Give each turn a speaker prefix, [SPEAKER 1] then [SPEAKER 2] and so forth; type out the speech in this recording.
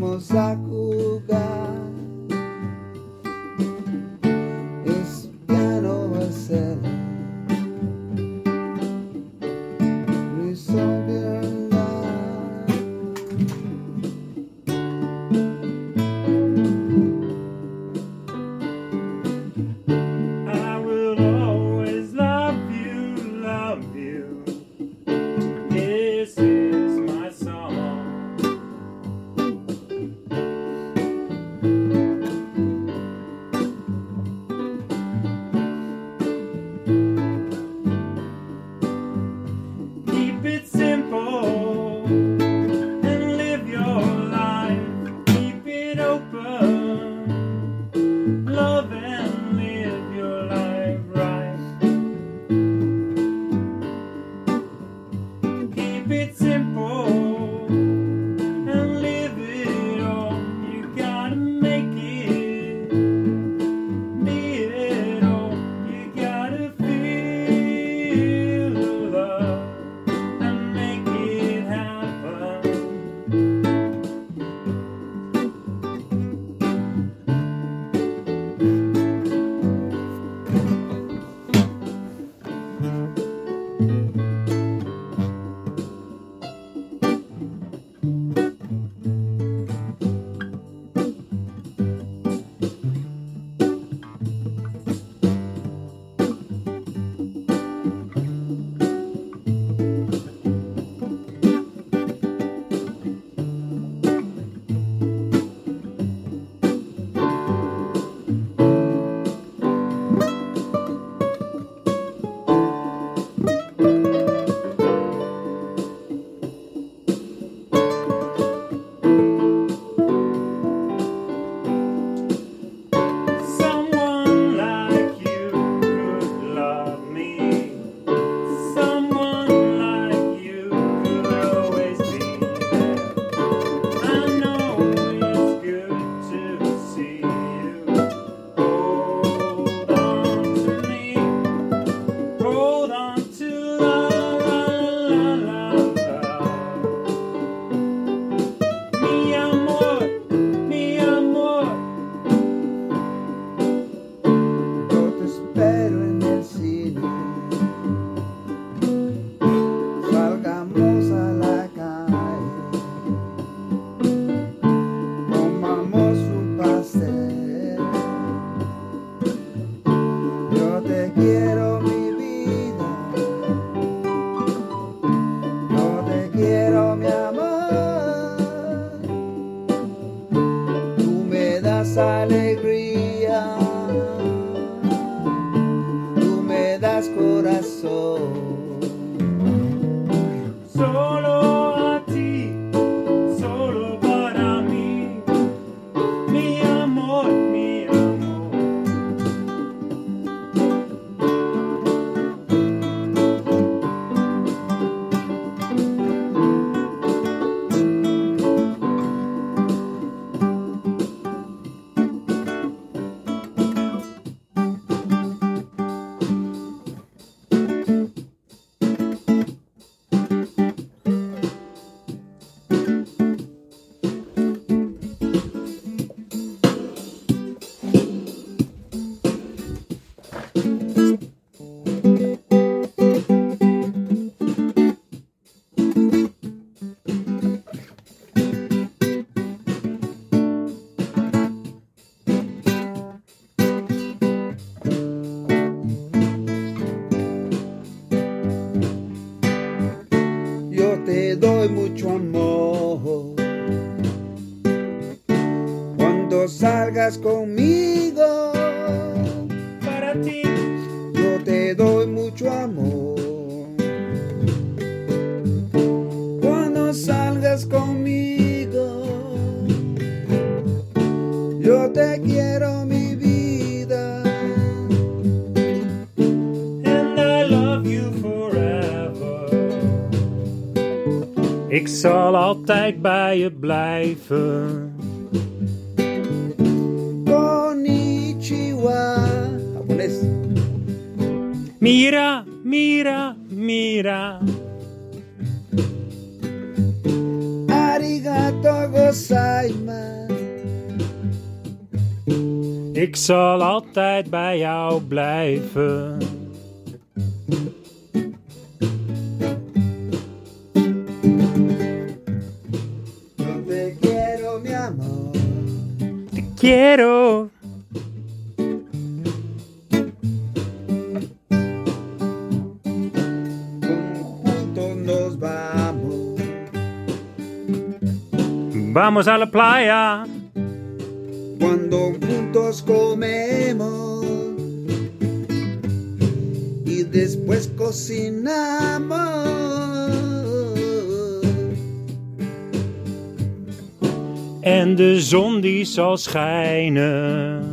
[SPEAKER 1] Vamos acordar. alegría. doy mucho amor. Cuando salgas conmigo,
[SPEAKER 2] para ti,
[SPEAKER 1] yo te doy mucho amor. Cuando salgas conmigo, yo te quiero mi
[SPEAKER 2] Ik zal altijd bij je blijven.
[SPEAKER 1] Konnichiwa. Japones.
[SPEAKER 2] Mira, mira, mira.
[SPEAKER 1] Arigato
[SPEAKER 2] gozaimasu.
[SPEAKER 1] Ik zal altijd bij jou blijven. Quiero.
[SPEAKER 2] Juntos nos vamos.
[SPEAKER 1] Vamos a la playa.
[SPEAKER 2] Cuando juntos comemos. Y después cocinamos.
[SPEAKER 1] En de zon die zal schijnen.